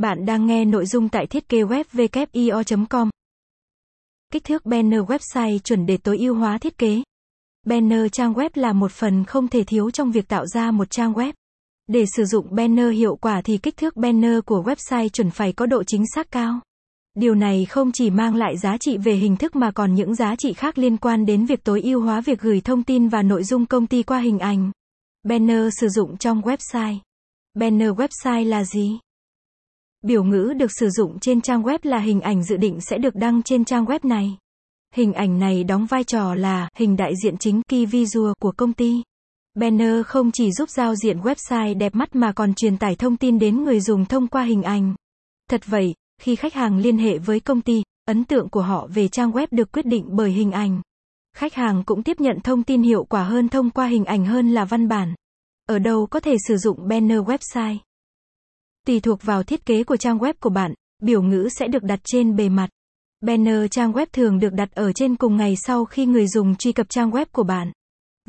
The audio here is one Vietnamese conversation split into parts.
Bạn đang nghe nội dung tại thiết kế web com Kích thước banner website chuẩn để tối ưu hóa thiết kế. Banner trang web là một phần không thể thiếu trong việc tạo ra một trang web. Để sử dụng banner hiệu quả thì kích thước banner của website chuẩn phải có độ chính xác cao. Điều này không chỉ mang lại giá trị về hình thức mà còn những giá trị khác liên quan đến việc tối ưu hóa việc gửi thông tin và nội dung công ty qua hình ảnh. Banner sử dụng trong website. Banner website là gì? Biểu ngữ được sử dụng trên trang web là hình ảnh dự định sẽ được đăng trên trang web này. Hình ảnh này đóng vai trò là hình đại diện chính key visual của công ty. Banner không chỉ giúp giao diện website đẹp mắt mà còn truyền tải thông tin đến người dùng thông qua hình ảnh. Thật vậy, khi khách hàng liên hệ với công ty, ấn tượng của họ về trang web được quyết định bởi hình ảnh. Khách hàng cũng tiếp nhận thông tin hiệu quả hơn thông qua hình ảnh hơn là văn bản. Ở đâu có thể sử dụng banner website? Tùy thuộc vào thiết kế của trang web của bạn, biểu ngữ sẽ được đặt trên bề mặt. Banner trang web thường được đặt ở trên cùng ngày sau khi người dùng truy cập trang web của bạn.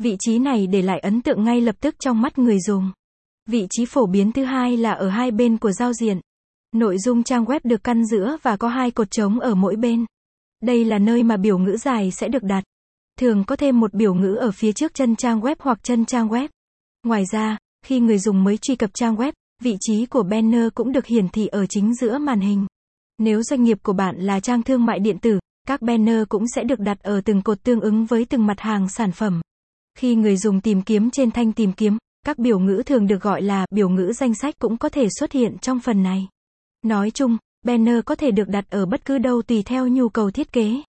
Vị trí này để lại ấn tượng ngay lập tức trong mắt người dùng. Vị trí phổ biến thứ hai là ở hai bên của giao diện. Nội dung trang web được căn giữa và có hai cột trống ở mỗi bên. Đây là nơi mà biểu ngữ dài sẽ được đặt. Thường có thêm một biểu ngữ ở phía trước chân trang web hoặc chân trang web. Ngoài ra, khi người dùng mới truy cập trang web, vị trí của banner cũng được hiển thị ở chính giữa màn hình. Nếu doanh nghiệp của bạn là trang thương mại điện tử, các banner cũng sẽ được đặt ở từng cột tương ứng với từng mặt hàng sản phẩm. Khi người dùng tìm kiếm trên thanh tìm kiếm, các biểu ngữ thường được gọi là biểu ngữ danh sách cũng có thể xuất hiện trong phần này. Nói chung, banner có thể được đặt ở bất cứ đâu tùy theo nhu cầu thiết kế.